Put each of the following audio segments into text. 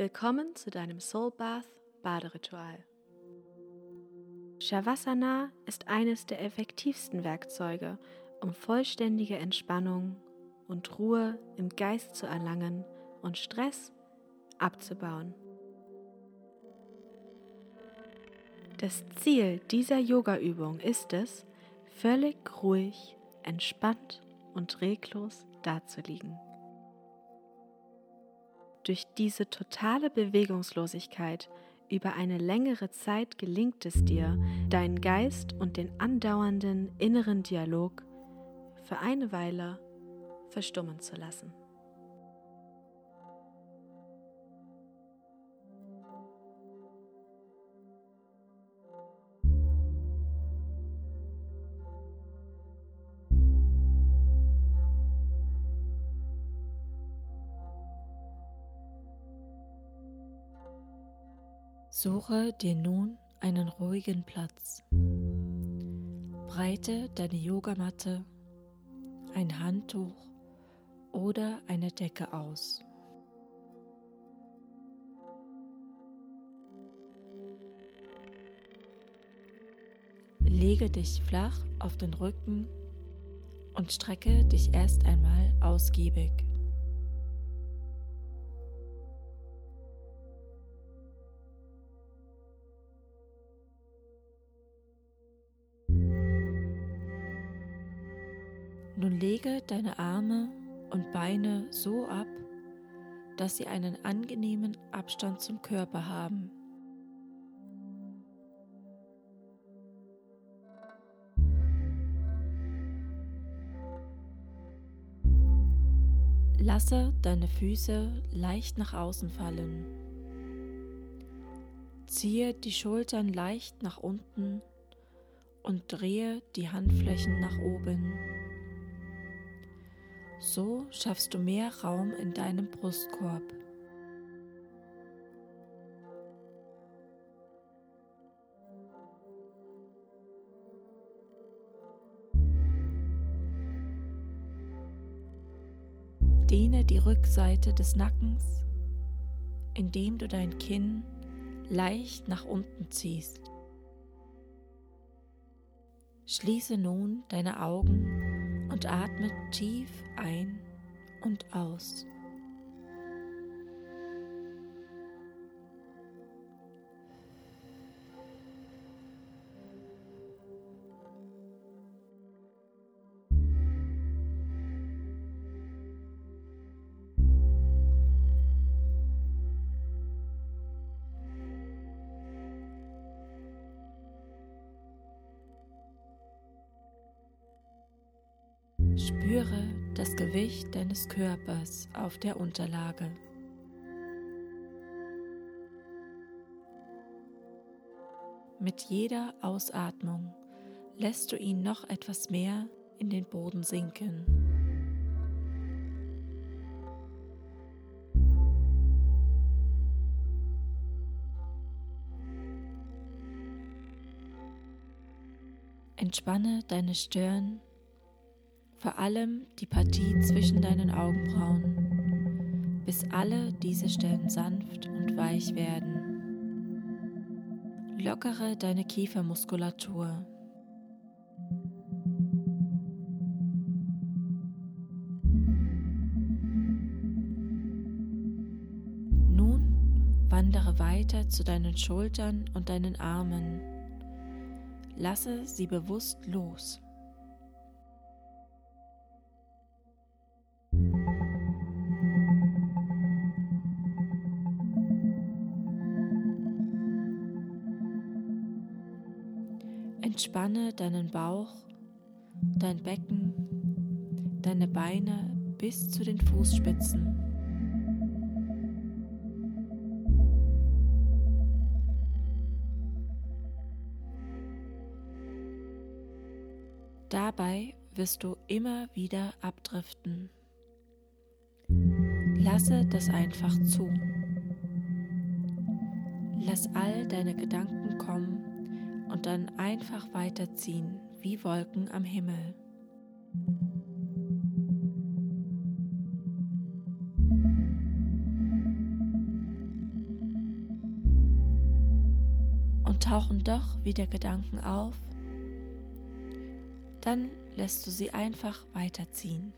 Willkommen zu deinem Soul Bath Baderitual. Shavasana ist eines der effektivsten Werkzeuge, um vollständige Entspannung und Ruhe im Geist zu erlangen und Stress abzubauen. Das Ziel dieser Yoga-Übung ist es, völlig ruhig, entspannt und reglos dazuliegen. Durch diese totale Bewegungslosigkeit über eine längere Zeit gelingt es dir, deinen Geist und den andauernden inneren Dialog für eine Weile verstummen zu lassen. Suche dir nun einen ruhigen Platz. Breite deine Yogamatte, ein Handtuch oder eine Decke aus. Lege dich flach auf den Rücken und strecke dich erst einmal ausgiebig. Nun lege deine Arme und Beine so ab, dass sie einen angenehmen Abstand zum Körper haben. Lasse deine Füße leicht nach außen fallen. Ziehe die Schultern leicht nach unten und drehe die Handflächen nach oben. So schaffst du mehr Raum in deinem Brustkorb. Dehne die Rückseite des Nackens, indem du dein Kinn leicht nach unten ziehst. Schließe nun deine Augen und atme tief ein und aus. Spüre das Gewicht deines Körpers auf der Unterlage. Mit jeder Ausatmung lässt du ihn noch etwas mehr in den Boden sinken. Entspanne deine Stirn vor allem die Partie zwischen deinen Augenbrauen, bis alle diese Stellen sanft und weich werden. Lockere deine Kiefermuskulatur. Nun wandere weiter zu deinen Schultern und deinen Armen. Lasse sie bewusst los. Entspanne deinen Bauch, dein Becken, deine Beine bis zu den Fußspitzen. Dabei wirst du immer wieder abdriften. Lasse das einfach zu. Lass all deine Gedanken kommen und dann einfach weiterziehen wie Wolken am Himmel. Und tauchen doch wieder Gedanken auf, dann lässt du sie einfach weiterziehen.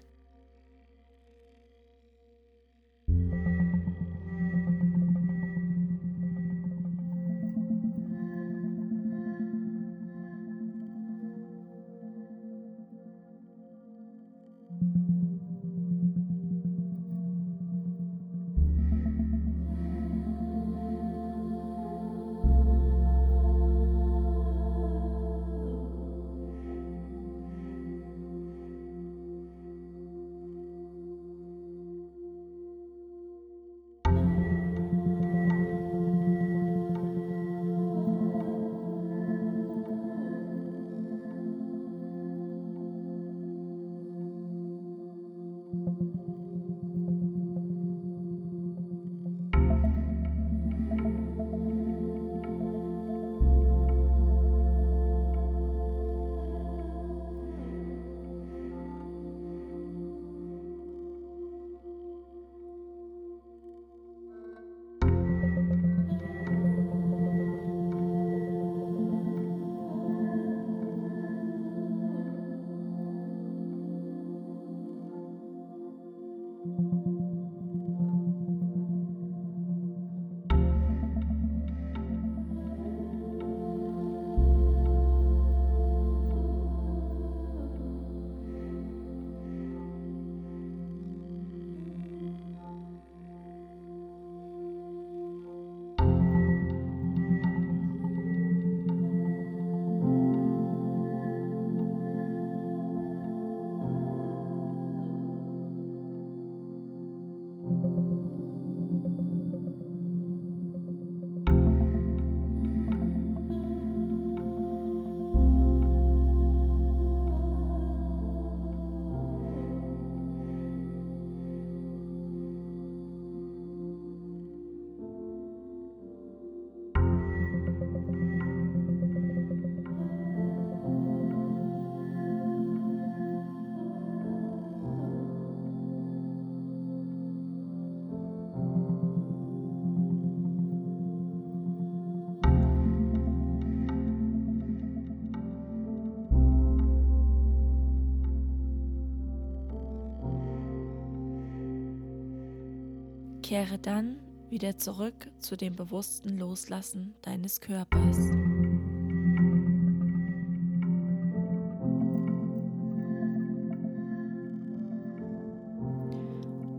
Kehre dann wieder zurück zu dem bewussten Loslassen deines Körpers.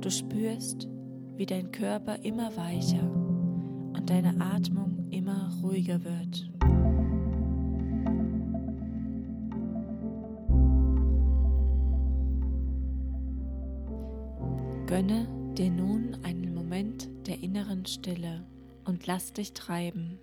Du spürst, wie dein Körper immer weicher und deine Atmung immer ruhiger wird. Gönne dir nun einen Moment der inneren Stille und lass dich treiben.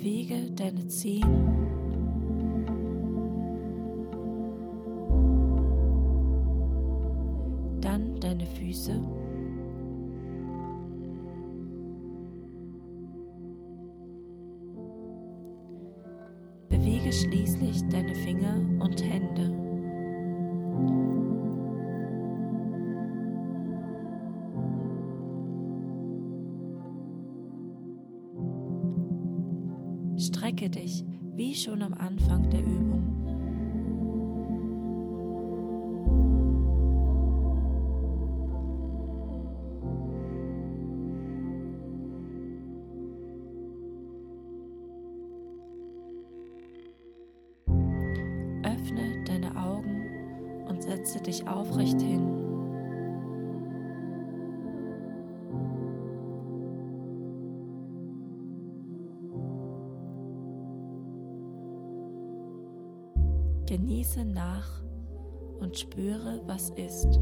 Bewege deine Zehen. Dann deine Füße. Bewege schließlich deine Finger und Hände. Strecke dich wie schon am Anfang der Übung. Öffne deine Augen und setze dich aufrecht hin. Und spüre, was ist.